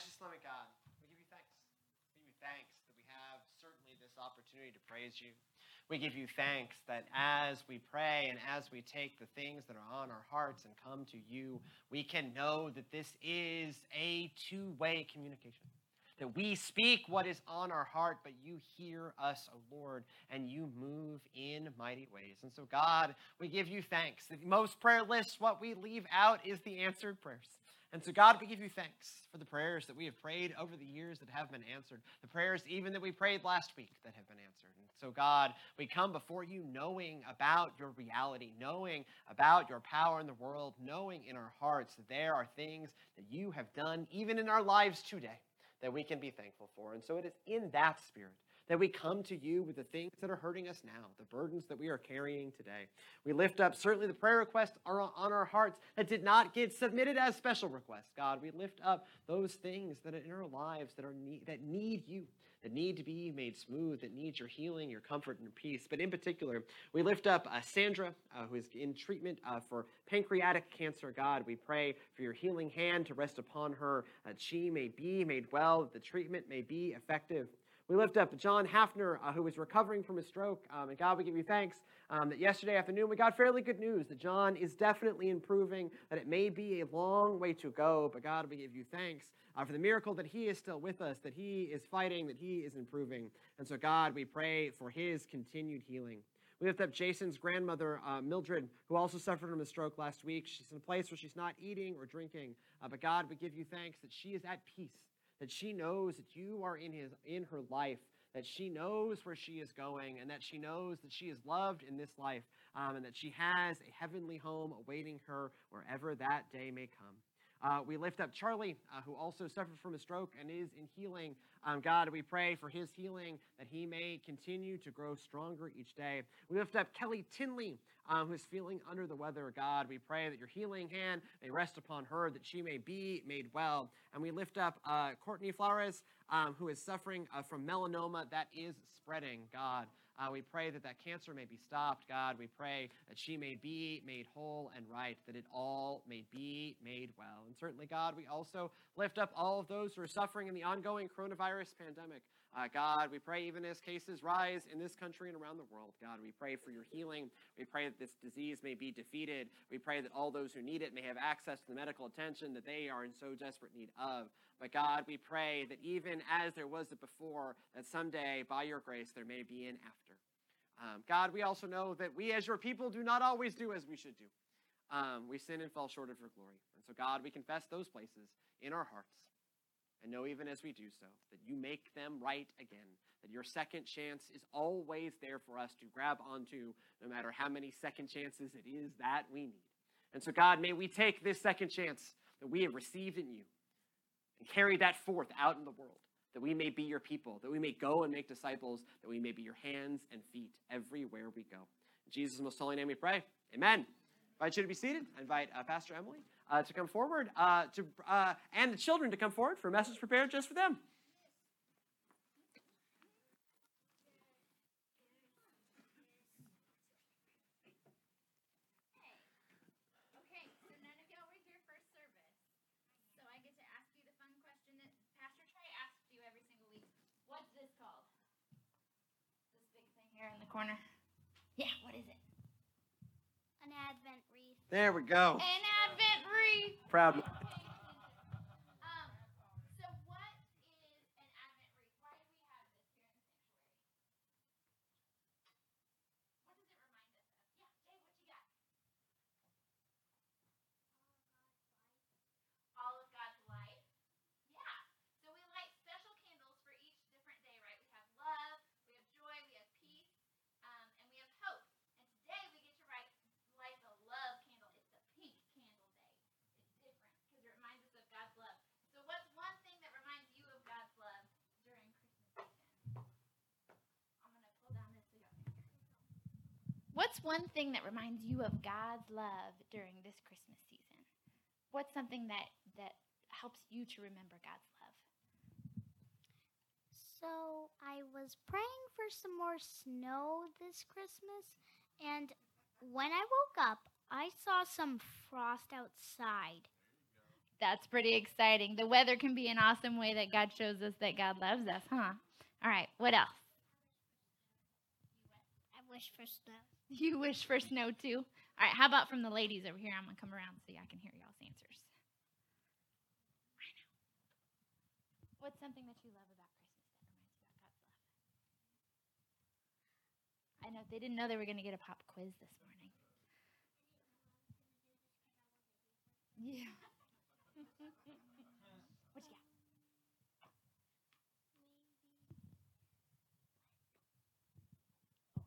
Gracious, loving God, we give you thanks. We give you thanks that we have certainly this opportunity to praise you. We give you thanks that as we pray and as we take the things that are on our hearts and come to you, we can know that this is a two way communication. That we speak what is on our heart, but you hear us, O Lord, and you move in mighty ways. And so, God, we give you thanks. Most prayer lists, what we leave out is the answered prayers. And so, God, we give you thanks for the prayers that we have prayed over the years that have been answered, the prayers even that we prayed last week that have been answered. And so, God, we come before you knowing about your reality, knowing about your power in the world, knowing in our hearts that there are things that you have done even in our lives today that we can be thankful for. And so, it is in that spirit that we come to you with the things that are hurting us now, the burdens that we are carrying today. We lift up certainly the prayer requests are on our hearts that did not get submitted as special requests. God, we lift up those things that are in our lives that are need, that need you, that need to be made smooth, that need your healing, your comfort, and your peace. But in particular, we lift up uh, Sandra, uh, who is in treatment uh, for pancreatic cancer. God, we pray for your healing hand to rest upon her, that she may be made well, that the treatment may be effective. We lift up John Hafner, uh, who is recovering from a stroke. Um, and God, we give you thanks um, that yesterday afternoon we got fairly good news that John is definitely improving, that it may be a long way to go. But God, we give you thanks uh, for the miracle that he is still with us, that he is fighting, that he is improving. And so, God, we pray for his continued healing. We lift up Jason's grandmother, uh, Mildred, who also suffered from a stroke last week. She's in a place where she's not eating or drinking. Uh, but God, we give you thanks that she is at peace that she knows that you are in his in her life that she knows where she is going and that she knows that she is loved in this life um, and that she has a heavenly home awaiting her wherever that day may come uh, we lift up Charlie, uh, who also suffered from a stroke and is in healing. Um, God, we pray for his healing that he may continue to grow stronger each day. We lift up Kelly Tinley, um, who is feeling under the weather. God, we pray that your healing hand may rest upon her, that she may be made well. And we lift up uh, Courtney Flores, um, who is suffering uh, from melanoma that is spreading. God, uh, we pray that that cancer may be stopped, God. We pray that she may be made whole and right, that it all may be made well. And certainly, God, we also lift up all of those who are suffering in the ongoing coronavirus pandemic. Uh, God, we pray even as cases rise in this country and around the world. God, we pray for your healing. We pray that this disease may be defeated. We pray that all those who need it may have access to the medical attention that they are in so desperate need of. But God, we pray that even as there was it before, that someday, by your grace, there may be an after. Um, God, we also know that we as your people do not always do as we should do. Um, we sin and fall short of your glory. And so, God, we confess those places in our hearts and know even as we do so that you make them right again, that your second chance is always there for us to grab onto, no matter how many second chances it is that we need. And so, God, may we take this second chance that we have received in you and carry that forth out in the world, that we may be your people, that we may go and make disciples, that we may be your hands and feet everywhere we go. In Jesus' most holy name we pray. Amen. I invite you to be seated. I invite uh, Pastor Emily uh, to come forward uh, to, uh, and the children to come forward for a message prepared just for them. Corner. Yeah, what is it? An Advent wreath. There we go. An Advent wreath. Proud. What's one thing that reminds you of God's love during this Christmas season? What's something that that helps you to remember God's love? So, I was praying for some more snow this Christmas, and when I woke up, I saw some frost outside. That's pretty exciting. The weather can be an awesome way that God shows us that God loves us, huh? All right, what else? I wish for snow. You wish for snow too? All right, how about from the ladies over here? I'm going to come around so I can hear y'all's answers. I know. What's something that you love about Christmas that reminds you about God's love? I know they didn't know they were going to get a pop quiz this morning. Yeah. what you got? Oh,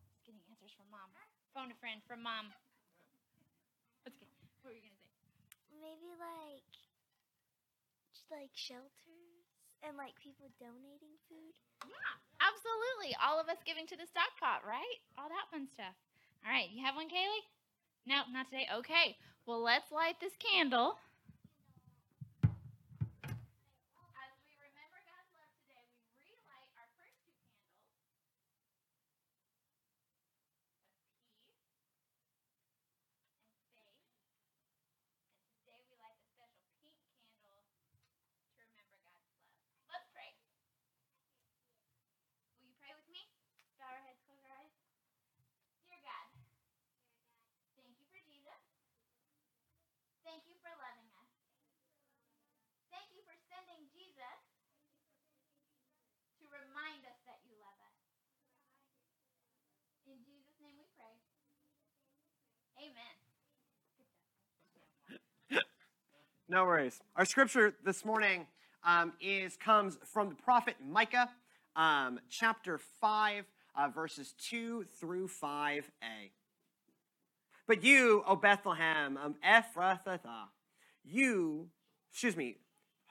just getting answers from mom. Phone a friend from mom. Let's get. What were you gonna say? Maybe like, like shelters and like people donating food. Yeah, absolutely. All of us giving to the stock pot, right? All that fun stuff. All right, you have one, Kaylee? No, not today. Okay. Well, let's light this candle. As we remember God's love today, we relight our first two candles of peace and faith. And today we light the special pink candle to remember God's love. Let's pray. Will you pray with me? Bow our heads, close our eyes. Dear God, thank you for Jesus. Thank you for loving us. Thank you for sending Jesus to remind us that you love us. In Jesus' name we pray. Amen. No worries. Our scripture this morning um, is comes from the prophet Micah, um, chapter five, uh, verses two through five a. But you, O Bethlehem, um, Ephrathah, you, excuse me,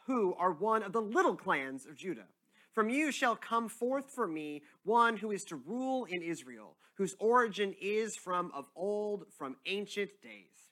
who are one of the little clans of Judah. From you shall come forth for me one who is to rule in Israel, whose origin is from of old, from ancient days.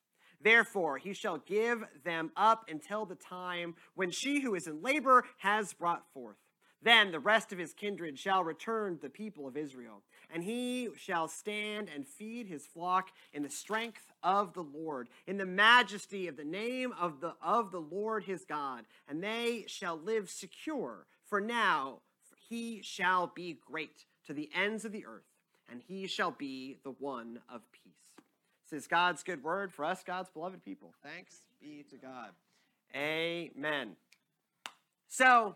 Therefore, he shall give them up until the time when she who is in labor has brought forth. Then the rest of his kindred shall return to the people of Israel, and he shall stand and feed his flock in the strength of the Lord, in the majesty of the name of the of the Lord his God, and they shall live secure. For now he shall be great to the ends of the earth, and he shall be the one of peace. This is God's good word for us, God's beloved people. Thanks be to God. Amen. So,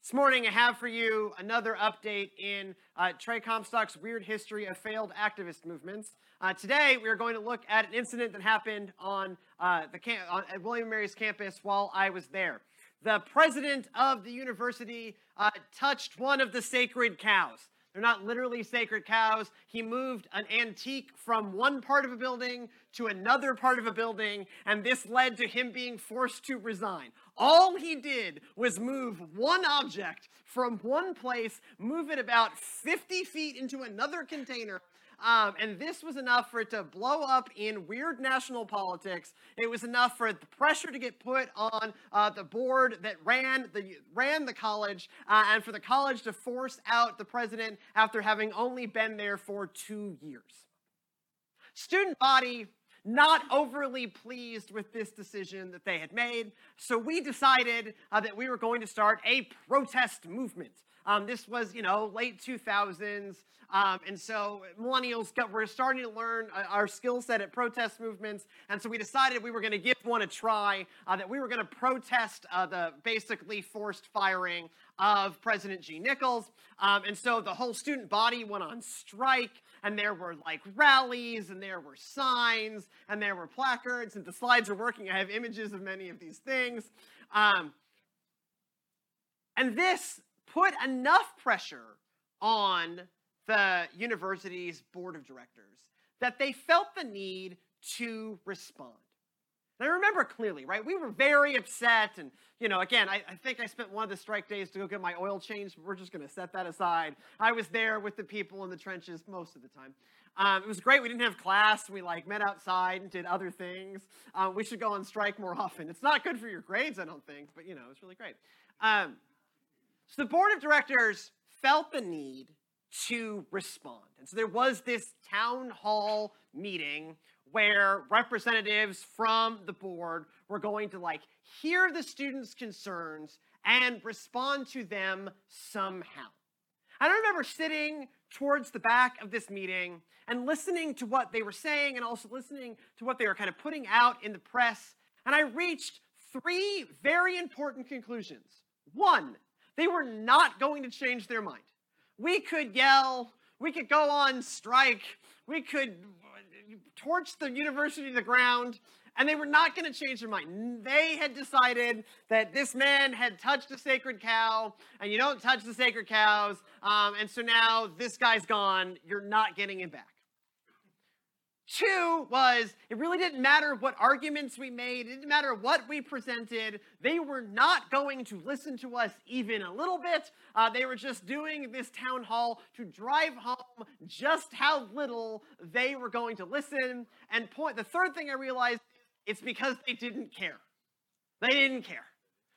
this morning I have for you another update in uh, Trey Comstock's Weird History of Failed Activist Movements. Uh, today we are going to look at an incident that happened on uh, the cam- on, at William Mary's campus while I was there. The president of the university uh, touched one of the sacred cows. They're not literally sacred cows. He moved an antique from one part of a building to another part of a building, and this led to him being forced to resign. All he did was move one object from one place, move it about 50 feet into another container, um, and this was enough for it to blow up in weird national politics. It was enough for the pressure to get put on uh, the board that ran the ran the college, uh, and for the college to force out the president after having only been there for two years. Student body not overly pleased with this decision that they had made, so we decided uh, that we were going to start a protest movement. Um, this was, you know, late 2000s. Um, and so millennials got, were starting to learn uh, our skill set at protest movements. And so we decided we were going to give one a try, uh, that we were going to protest uh, the basically forced firing of President Gene Nichols. Um, and so the whole student body went on strike, and there were like rallies, and there were signs, and there were placards, and the slides are working. I have images of many of these things. Um, and this put enough pressure on the university's board of directors that they felt the need to respond. And I remember clearly, right? We were very upset. And, you know, again, I, I think I spent one of the strike days to go get my oil changed, we're just going to set that aside. I was there with the people in the trenches most of the time. Um, it was great. We didn't have class. We like met outside and did other things. Um, we should go on strike more often. It's not good for your grades, I don't think, but you know, it's really great. Um, so the board of directors felt the need to respond. And so there was this town hall meeting where representatives from the board were going to like hear the students' concerns and respond to them somehow. I remember sitting towards the back of this meeting and listening to what they were saying and also listening to what they were kind of putting out in the press. And I reached three very important conclusions. One, they were not going to change their mind. We could yell, we could go on strike, we could torch the university to the ground, and they were not going to change their mind. They had decided that this man had touched a sacred cow, and you don't touch the sacred cows, um, and so now this guy's gone. You're not getting him back. Two was it really didn't matter what arguments we made, it didn't matter what we presented. They were not going to listen to us even a little bit. Uh, they were just doing this town hall to drive home just how little they were going to listen. And point the third thing I realized it's because they didn't care. They didn't care.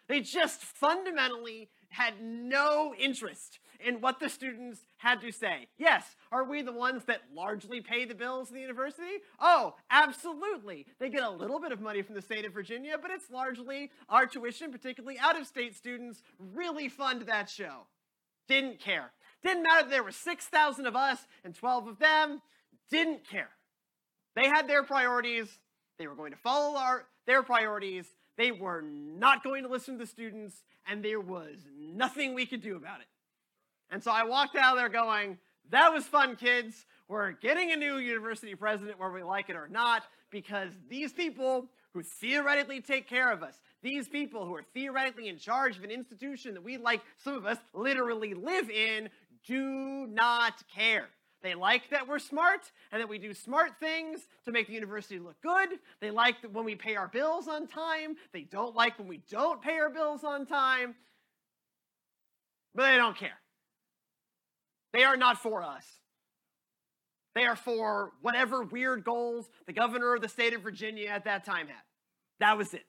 They just fundamentally had no interest in what the students had to say. Yes, are we the ones that largely pay the bills in the university? Oh, absolutely. They get a little bit of money from the state of Virginia, but it's largely our tuition, particularly out of state students, really fund that show. Didn't care. Didn't matter that there were 6,000 of us and 12 of them. Didn't care. They had their priorities. They were going to follow our, their priorities. They were not going to listen to the students, and there was nothing we could do about it. And so I walked out of there going, that was fun, kids. We're getting a new university president, whether we like it or not, because these people who theoretically take care of us, these people who are theoretically in charge of an institution that we, like some of us, literally live in, do not care. They like that we're smart and that we do smart things to make the university look good. They like that when we pay our bills on time. They don't like when we don't pay our bills on time. But they don't care. They are not for us. They are for whatever weird goals the governor of the state of Virginia at that time had. That was it.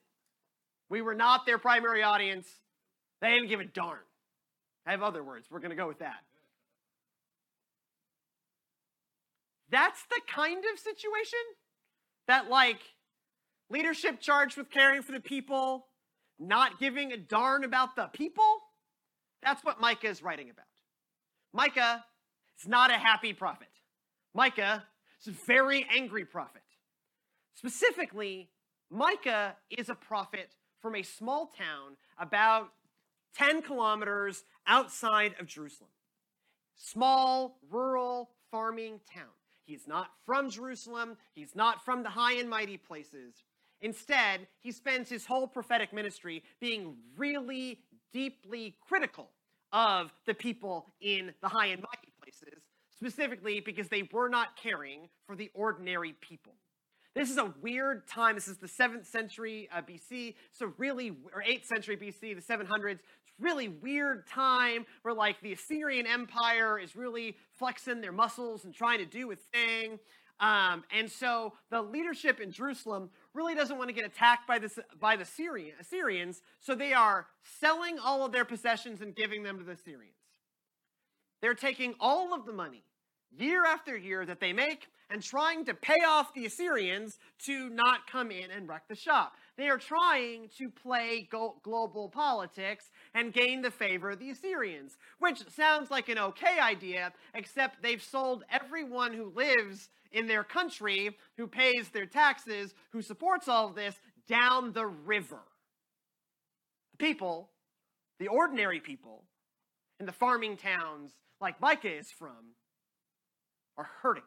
We were not their primary audience. They didn't give a darn. I have other words. We're going to go with that. That's the kind of situation that, like, leadership charged with caring for the people, not giving a darn about the people, that's what Micah is writing about. Micah is not a happy prophet. Micah is a very angry prophet. Specifically, Micah is a prophet from a small town about 10 kilometers outside of Jerusalem. Small, rural, farming town. He's not from Jerusalem. He's not from the high and mighty places. Instead, he spends his whole prophetic ministry being really deeply critical of the people in the high and mighty places, specifically because they were not caring for the ordinary people. This is a weird time. This is the 7th century uh, BC, so really, or 8th century BC, the 700s. It's really weird time where, like, the Assyrian Empire is really flexing their muscles and trying to do a thing. Um, and so the leadership in Jerusalem really doesn't want to get attacked by the, by the Syrian, Assyrians, so they are selling all of their possessions and giving them to the Syrians. They're taking all of the money year after year that they make and trying to pay off the Assyrians to not come in and wreck the shop. They are trying to play global politics and gain the favor of the Assyrians, which sounds like an okay idea, except they've sold everyone who lives in their country, who pays their taxes, who supports all of this, down the river. The people, the ordinary people, in the farming towns like Micah is from, are hurting.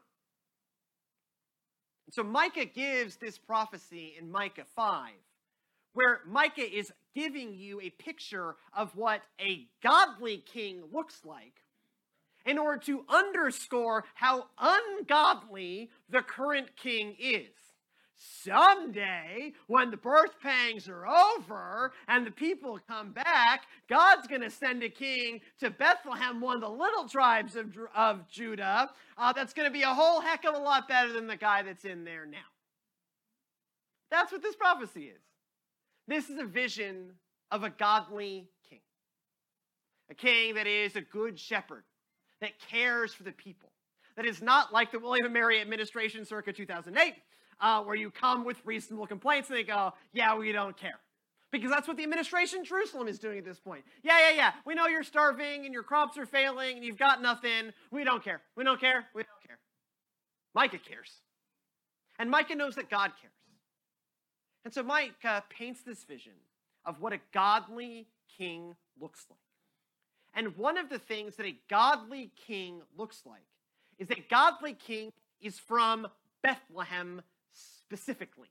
So Micah gives this prophecy in Micah 5, where Micah is giving you a picture of what a godly king looks like in order to underscore how ungodly the current king is. Someday, when the birth pangs are over and the people come back, God's going to send a king to Bethlehem, one of the little tribes of, of Judah, uh, that's going to be a whole heck of a lot better than the guy that's in there now. That's what this prophecy is. This is a vision of a godly king, a king that is a good shepherd that cares for the people, that is not like the William and Mary administration circa 2008, uh, where you come with reasonable complaints and they go, yeah, we don't care. Because that's what the administration in Jerusalem is doing at this point. Yeah, yeah, yeah. We know you're starving and your crops are failing and you've got nothing. We don't care. We don't care. We don't care. Micah cares. And Micah knows that God cares. And so Micah paints this vision of what a godly king looks like. And one of the things that a godly king looks like is that godly king is from Bethlehem specifically.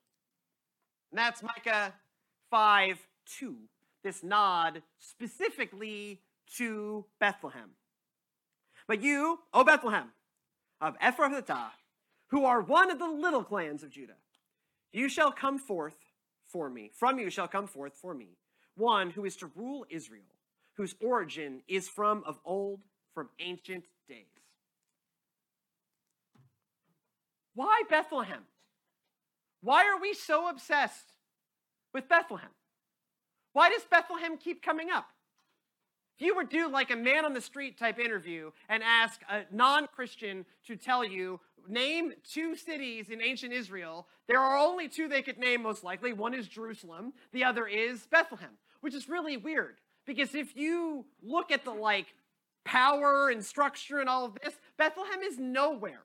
And that's Micah 5 2, this nod specifically to Bethlehem. But you, O Bethlehem, of Ephrathah, who are one of the little clans of Judah, you shall come forth for me. From you shall come forth for me one who is to rule Israel, whose origin is from of old, from ancient days. Why Bethlehem? Why are we so obsessed with Bethlehem? Why does Bethlehem keep coming up? If you were to do like a man on the street type interview and ask a non Christian to tell you, name two cities in ancient Israel, there are only two they could name most likely. One is Jerusalem, the other is Bethlehem, which is really weird because if you look at the like power and structure and all of this, Bethlehem is nowhere.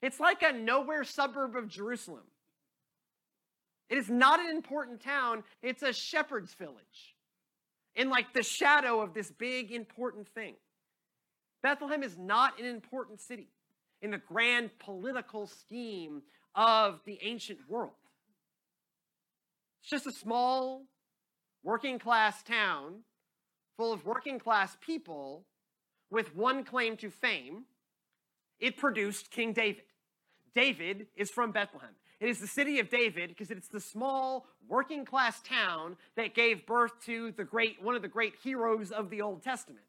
It's like a nowhere suburb of Jerusalem. It is not an important town, it's a shepherd's village in like the shadow of this big important thing. Bethlehem is not an important city in the grand political scheme of the ancient world. It's just a small working class town full of working class people with one claim to fame. It produced King David. David is from Bethlehem. It is the city of David because it's the small working class town that gave birth to the great one of the great heroes of the Old Testament.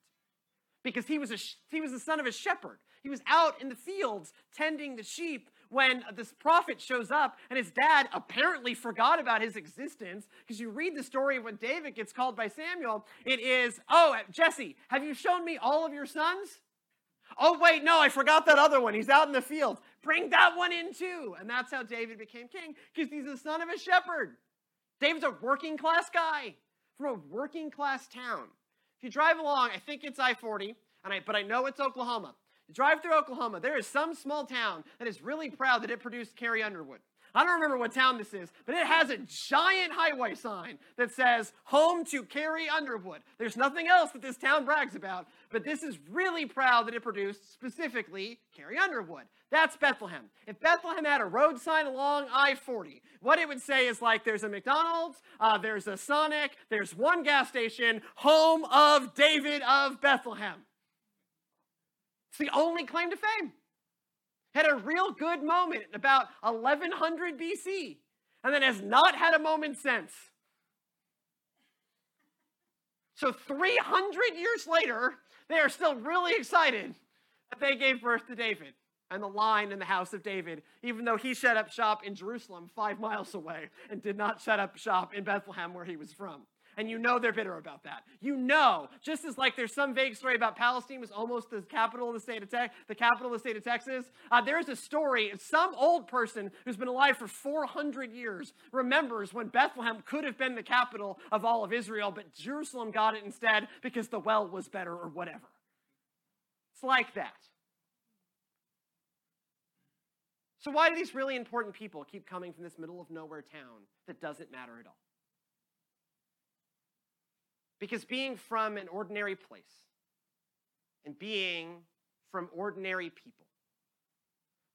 Because he was a he was the son of a shepherd. He was out in the fields tending the sheep when this prophet shows up and his dad apparently forgot about his existence because you read the story of when David gets called by Samuel it is oh uh, Jesse have you shown me all of your sons Oh, wait, no, I forgot that other one. He's out in the field. Bring that one in too. And that's how David became king, because he's the son of a shepherd. David's a working class guy from a working class town. If you drive along, I think it's I 40, and I, but I know it's Oklahoma. You drive through Oklahoma, there is some small town that is really proud that it produced Carrie Underwood. I don't remember what town this is, but it has a giant highway sign that says home to Carrie Underwood. There's nothing else that this town brags about, but this is really proud that it produced specifically Carrie Underwood. That's Bethlehem. If Bethlehem had a road sign along I 40, what it would say is like there's a McDonald's, uh, there's a Sonic, there's one gas station, home of David of Bethlehem. It's the only claim to fame had a real good moment about 1100 BC, and then has not had a moment since. So 300 years later, they are still really excited that they gave birth to David and the line in the house of David, even though he set up shop in Jerusalem, five miles away, and did not set up shop in Bethlehem, where he was from and you know they're bitter about that. You know, just as like there's some vague story about Palestine was almost the capital of the state of Texas, the capital of the state of Texas. Uh, there's a story of some old person who's been alive for 400 years remembers when Bethlehem could have been the capital of all of Israel, but Jerusalem got it instead because the well was better or whatever. It's like that. So, why do these really important people keep coming from this middle of nowhere town that doesn't matter at all? Because being from an ordinary place and being from ordinary people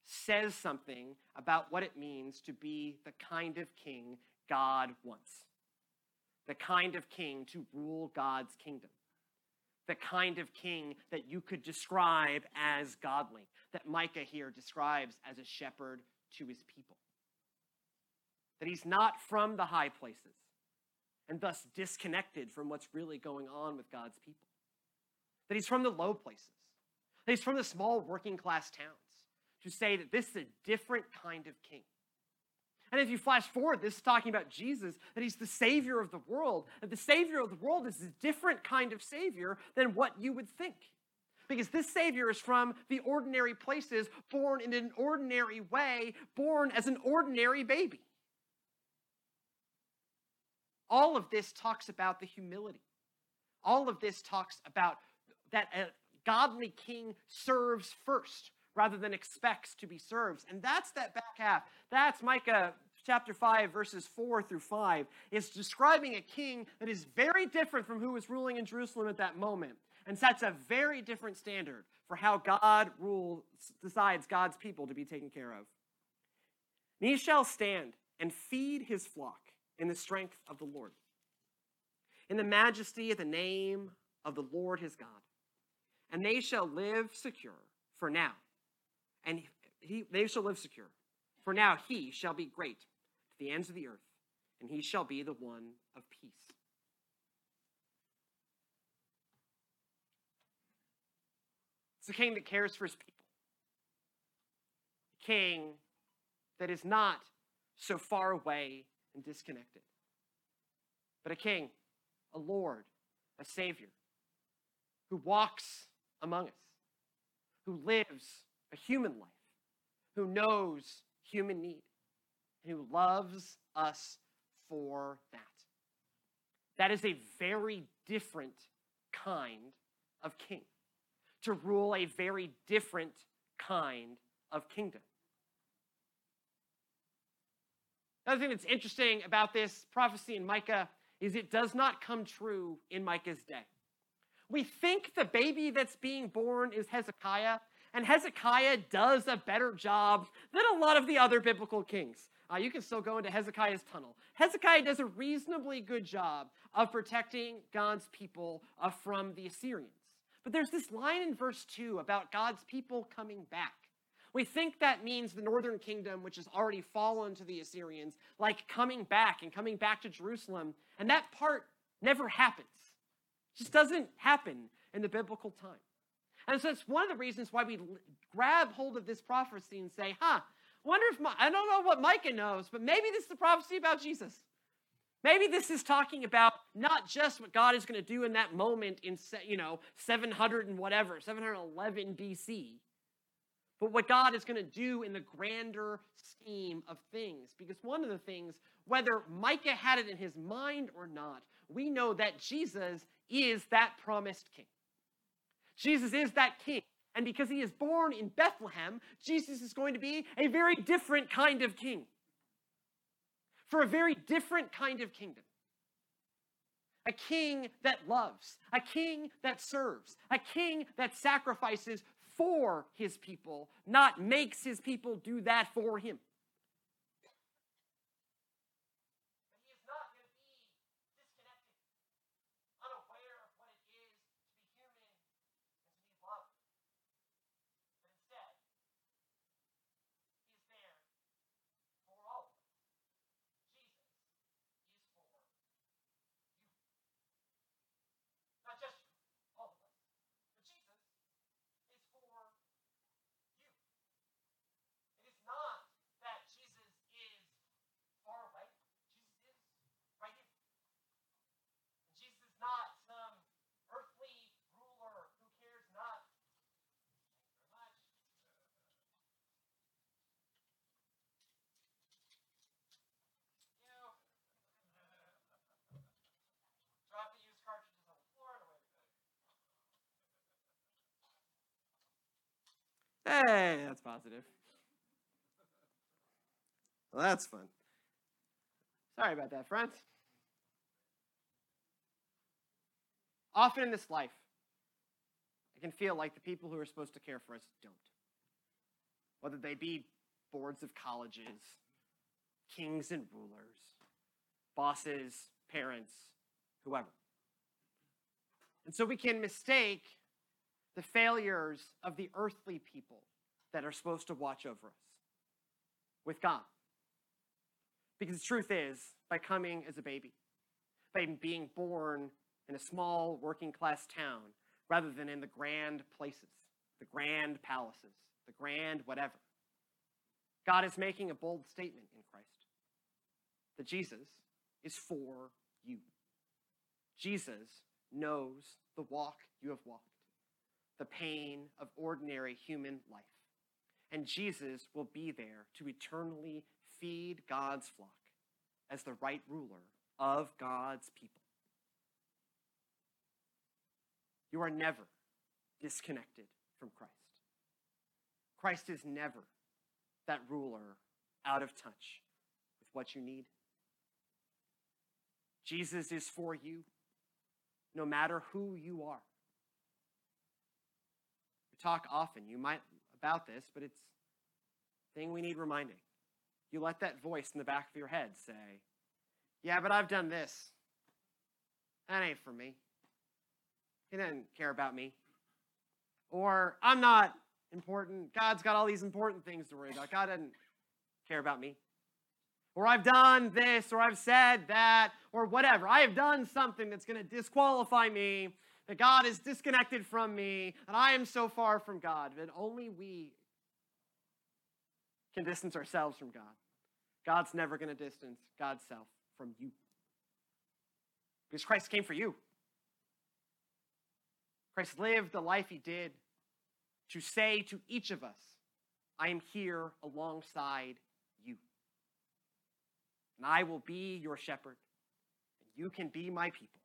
says something about what it means to be the kind of king God wants, the kind of king to rule God's kingdom, the kind of king that you could describe as godly, that Micah here describes as a shepherd to his people. That he's not from the high places and thus disconnected from what's really going on with God's people. That he's from the low places, that he's from the small working class towns, to say that this is a different kind of king. And if you flash forward, this is talking about Jesus, that he's the Savior of the world, that the Savior of the world is a different kind of Savior than what you would think. Because this Savior is from the ordinary places, born in an ordinary way, born as an ordinary baby. All of this talks about the humility. All of this talks about that a godly king serves first rather than expects to be served. And that's that back half. That's Micah chapter 5, verses 4 through 5. It's describing a king that is very different from who was ruling in Jerusalem at that moment and sets a very different standard for how God rules, decides God's people to be taken care of. And he shall stand and feed his flock in the strength of the Lord, in the majesty of the name of the Lord his God. And they shall live secure for now. And he, they shall live secure. For now he shall be great to the ends of the earth, and he shall be the one of peace. It's a king that cares for his people. A king that is not so far away and disconnected, but a king, a Lord, a Savior who walks among us, who lives a human life, who knows human need, and who loves us for that. That is a very different kind of king, to rule a very different kind of kingdom. Another thing that's interesting about this prophecy in Micah is it does not come true in Micah's day. We think the baby that's being born is Hezekiah, and Hezekiah does a better job than a lot of the other biblical kings. Uh, you can still go into Hezekiah's tunnel. Hezekiah does a reasonably good job of protecting God's people uh, from the Assyrians. But there's this line in verse 2 about God's people coming back. We think that means the northern kingdom, which has already fallen to the Assyrians, like coming back and coming back to Jerusalem. And that part never happens. It just doesn't happen in the biblical time. And so it's one of the reasons why we grab hold of this prophecy and say, huh, wonder if, my, I don't know what Micah knows, but maybe this is a prophecy about Jesus. Maybe this is talking about not just what God is going to do in that moment in, you know, 700 and whatever, 711 BC, but what God is going to do in the grander scheme of things. Because one of the things, whether Micah had it in his mind or not, we know that Jesus is that promised king. Jesus is that king. And because he is born in Bethlehem, Jesus is going to be a very different kind of king. For a very different kind of kingdom. A king that loves, a king that serves, a king that sacrifices for his people, not makes his people do that for him. Hey, that's positive. Well, that's fun. Sorry about that, friends. Often in this life, I can feel like the people who are supposed to care for us don't. Whether they be boards of colleges, kings and rulers, bosses, parents, whoever. And so we can mistake the failures of the earthly people that are supposed to watch over us with God. Because the truth is, by coming as a baby, by being born in a small working class town rather than in the grand places, the grand palaces, the grand whatever, God is making a bold statement in Christ that Jesus is for you. Jesus knows the walk you have walked the pain of ordinary human life. And Jesus will be there to eternally feed God's flock as the right ruler of God's people. You are never disconnected from Christ. Christ is never that ruler out of touch with what you need. Jesus is for you no matter who you are. Talk often you might about this, but it's thing we need reminding. You let that voice in the back of your head say, "Yeah, but I've done this. That ain't for me. He doesn't care about me." Or I'm not important. God's got all these important things to worry about. God doesn't care about me. Or I've done this, or I've said that, or whatever. I have done something that's going to disqualify me, that God is disconnected from me, and I am so far from God. That only we can distance ourselves from God. God's never going to distance God's self from you. Because Christ came for you. Christ lived the life he did to say to each of us, I am here alongside you. And I will be your shepherd, and you can be my people.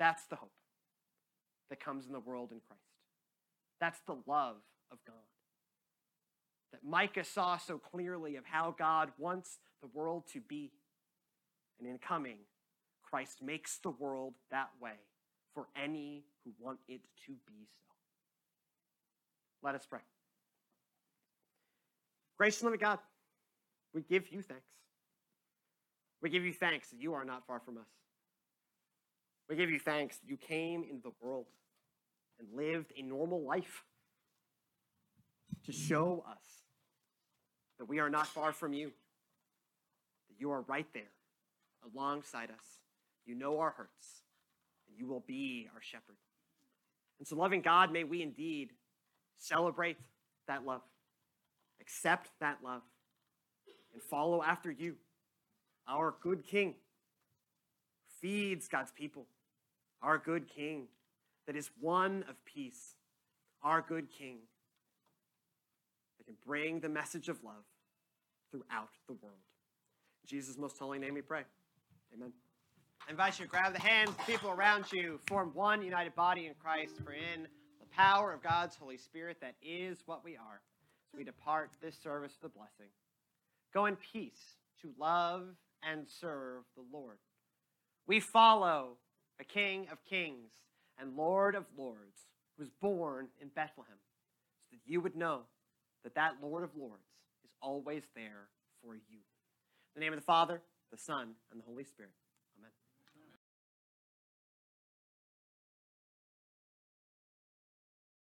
That's the hope that comes in the world in Christ. That's the love of God that Micah saw so clearly of how God wants the world to be. And in coming, Christ makes the world that way for any who want it to be so. Let us pray. Gracious and God, we give you thanks. We give you thanks that you are not far from us. We give you thanks you came into the world and lived a normal life to show us that we are not far from you, that you are right there alongside us. You know our hurts, and you will be our shepherd. And so, loving God, may we indeed celebrate that love, accept that love, and follow after you, our good King, feeds God's people, our good King that is one of peace, our good King that can bring the message of love throughout the world. In Jesus' most holy name we pray. Amen. I invite you to grab the hands of people around you, form one united body in Christ, for in the power of God's Holy Spirit, that is what we are. As we depart this service with a blessing, go in peace to love and serve the Lord. We follow a King of kings and Lord of lords was born in Bethlehem, so that you would know that that Lord of lords is always there for you. In the name of the Father, the Son, and the Holy Spirit.